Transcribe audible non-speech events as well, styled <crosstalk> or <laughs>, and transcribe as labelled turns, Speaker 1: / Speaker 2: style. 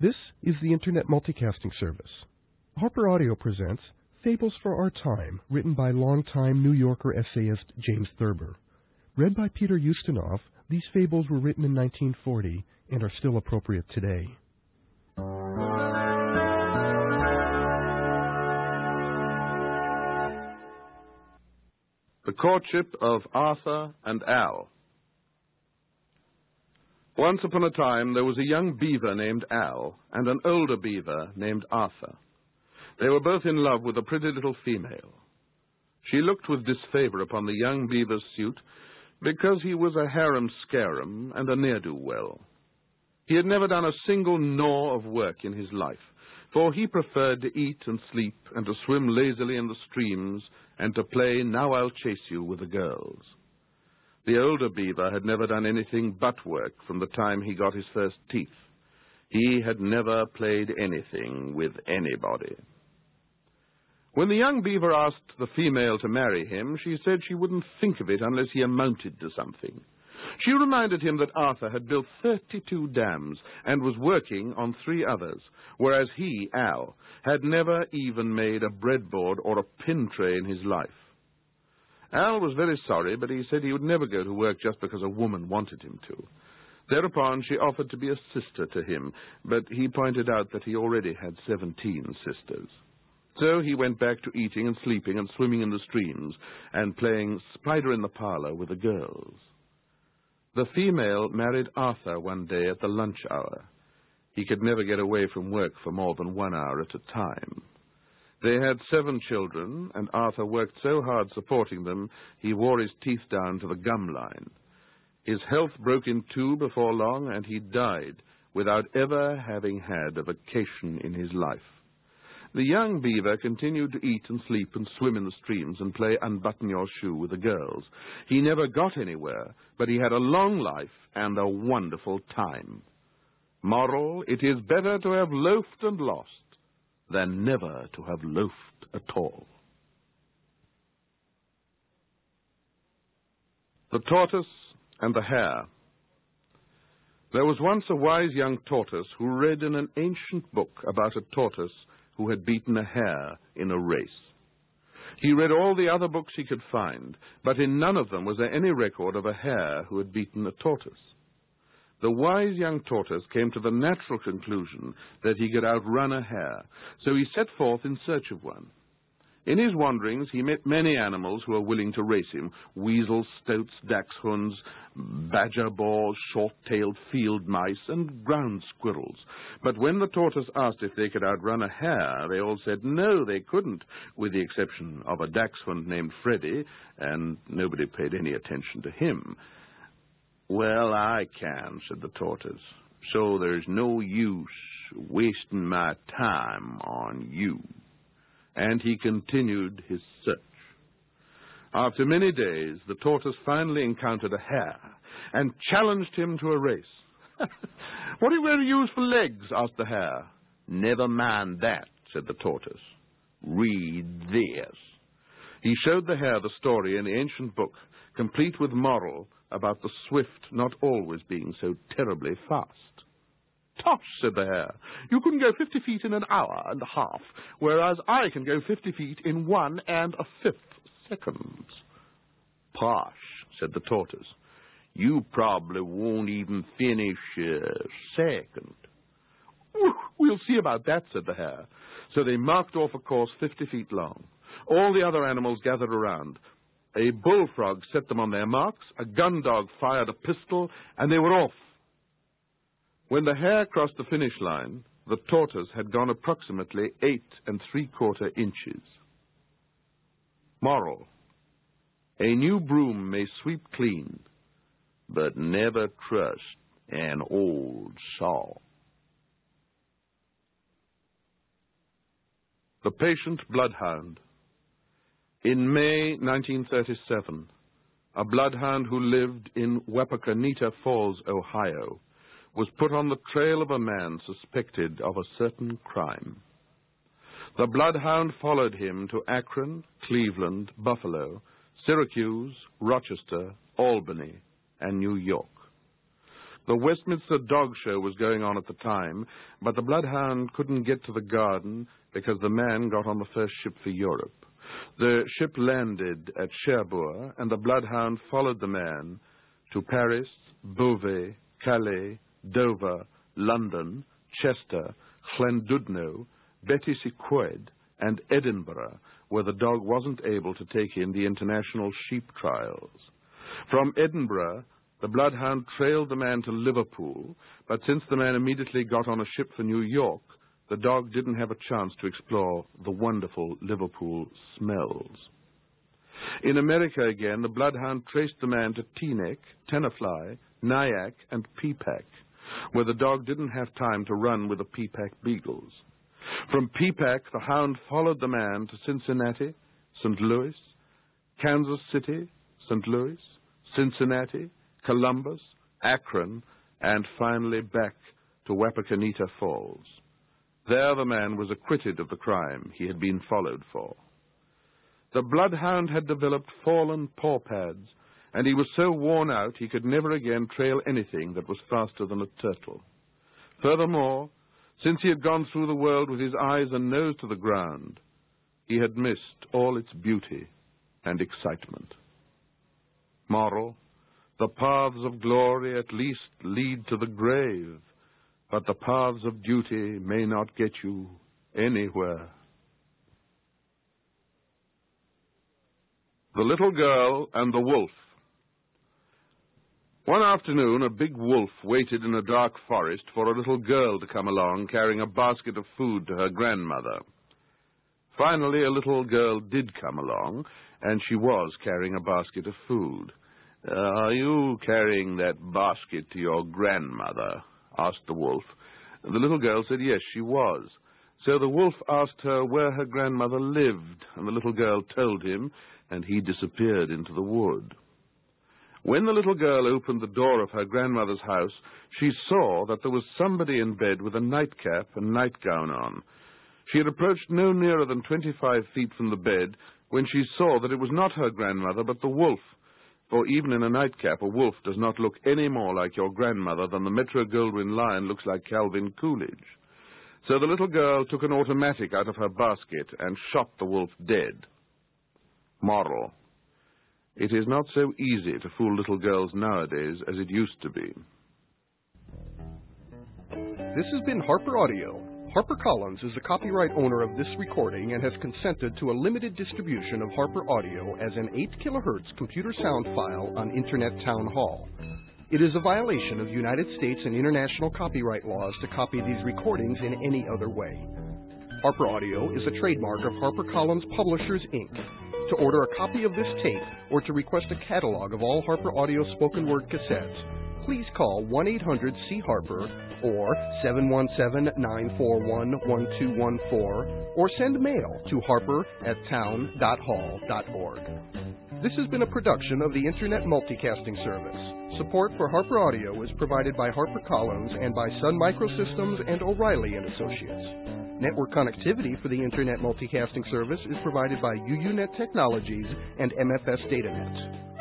Speaker 1: This is the Internet Multicasting Service. Harper Audio presents Fables for Our Time, written by longtime New Yorker essayist James Thurber. Read by Peter Ustinov, these fables were written in 1940 and are still appropriate today.
Speaker 2: The Courtship of Arthur and Al. Once upon a time, there was a young beaver named Al and an older beaver named Arthur. They were both in love with a pretty little female. She looked with disfavor upon the young beaver's suit because he was a harum-scarum and a ne'er-do-well. He had never done a single gnaw of work in his life, for he preferred to eat and sleep and to swim lazily in the streams and to play Now I'll Chase You with the girls. The older beaver had never done anything but work from the time he got his first teeth. He had never played anything with anybody. When the young beaver asked the female to marry him, she said she wouldn't think of it unless he amounted to something. She reminded him that Arthur had built 32 dams and was working on three others, whereas he, Al, had never even made a breadboard or a pin tray in his life. Al was very sorry, but he said he would never go to work just because a woman wanted him to. Thereupon she offered to be a sister to him, but he pointed out that he already had 17 sisters. So he went back to eating and sleeping and swimming in the streams and playing spider in the parlor with the girls. The female married Arthur one day at the lunch hour. He could never get away from work for more than one hour at a time. They had seven children, and Arthur worked so hard supporting them, he wore his teeth down to the gum line. His health broke in two before long, and he died without ever having had a vacation in his life. The young beaver continued to eat and sleep and swim in the streams and play unbutton your shoe with the girls. He never got anywhere, but he had a long life and a wonderful time. Moral, it is better to have loafed and lost than never to have loafed at all. The Tortoise and the Hare There was once a wise young tortoise who read in an ancient book about a tortoise who had beaten a hare in a race. He read all the other books he could find, but in none of them was there any record of a hare who had beaten a tortoise. The wise young tortoise came to the natural conclusion that he could outrun a hare, so he set forth in search of one. In his wanderings, he met many animals who were willing to race him weasels, stoats, dachshunds, badger boars, short tailed field mice, and ground squirrels. But when the tortoise asked if they could outrun a hare, they all said no, they couldn't, with the exception of a dachshund named Freddie, and nobody paid any attention to him. Well, I can, said the tortoise, so there's no use wasting my time on you. And he continued his search. After many days, the tortoise finally encountered a hare and challenged him to a race. <laughs> what are you going to use for legs? asked the hare. Never mind that, said the tortoise. Read this. He showed the hare the story in the ancient book, complete with moral about the swift not always being so terribly fast. Tosh, said the hare, you can go fifty feet in an hour and a half, whereas I can go fifty feet in one and a fifth seconds. Posh, said the tortoise, you probably won't even finish a second. We'll see about that, said the hare. So they marked off a course fifty feet long. All the other animals gathered around. A bullfrog set them on their marks, a gun dog fired a pistol, and they were off. When the hare crossed the finish line, the tortoise had gone approximately eight and three quarter inches. Moral. A new broom may sweep clean, but never trust an old saw. The Patient Bloodhound in May 1937, a bloodhound who lived in Wapakoneta Falls, Ohio, was put on the trail of a man suspected of a certain crime. The bloodhound followed him to Akron, Cleveland, Buffalo, Syracuse, Rochester, Albany, and New York. The Westminster Dog Show was going on at the time, but the Bloodhound couldn't get to the garden because the man got on the first ship for Europe. The ship landed at Cherbourg, and the Bloodhound followed the man to Paris, Beauvais, Calais, Dover, London, Chester, Llandudno, Betws-y-Coed, and Edinburgh, where the dog wasn't able to take in the international sheep trials. From Edinburgh, the Bloodhound trailed the man to Liverpool, but since the man immediately got on a ship for New York, the dog didn't have a chance to explore the wonderful Liverpool smells. In America again, the Bloodhound traced the man to Teaneck, Tenafly, Nyack, and Peapack, where the dog didn't have time to run with the Peapack beagles. From Peapack, the hound followed the man to Cincinnati, St. Louis, Kansas City, St. Louis, Cincinnati, Columbus, Akron, and finally back to Wapakoneta Falls. There the man was acquitted of the crime he had been followed for. The bloodhound had developed fallen paw pads, and he was so worn out he could never again trail anything that was faster than a turtle. Furthermore, since he had gone through the world with his eyes and nose to the ground, he had missed all its beauty and excitement. Moral, the paths of glory at least lead to the grave, but the paths of duty may not get you anywhere. The Little Girl and the Wolf. One afternoon, a big wolf waited in a dark forest for a little girl to come along carrying a basket of food to her grandmother. Finally, a little girl did come along, and she was carrying a basket of food. Uh, are you carrying that basket to your grandmother? Asked the wolf. The little girl said yes, she was. So the wolf asked her where her grandmother lived, and the little girl told him, and he disappeared into the wood. When the little girl opened the door of her grandmother's house, she saw that there was somebody in bed with a nightcap and nightgown on. She had approached no nearer than twenty-five feet from the bed when she saw that it was not her grandmother, but the wolf, for even in a nightcap, a wolf does not look any more like your grandmother than the Metro Goldwyn lion looks like Calvin Coolidge. So the little girl took an automatic out of her basket and shot the wolf dead. Moral. It is not so easy to fool little girls nowadays as it used to be.
Speaker 1: This has been Harper Audio. HarperCollins is the copyright owner of this recording and has consented to a limited distribution of Harper Audio as an 8 kHz computer sound file on Internet Town Hall. It is a violation of United States and international copyright laws to copy these recordings in any other way. Harper Audio is a trademark of HarperCollins Publishers, Inc. To order a copy of this tape or to request a catalog of all Harper Audio spoken word cassettes, please call 1 800 C Harper or 717 941 1214 or send mail to harper at town.hall.org. This has been a production of the Internet Multicasting Service. Support for Harper Audio is provided by HarperCollins and by Sun Microsystems and O'Reilly and Associates. Network connectivity for the Internet Multicasting Service is provided by UUNet Technologies and MFS DataNet.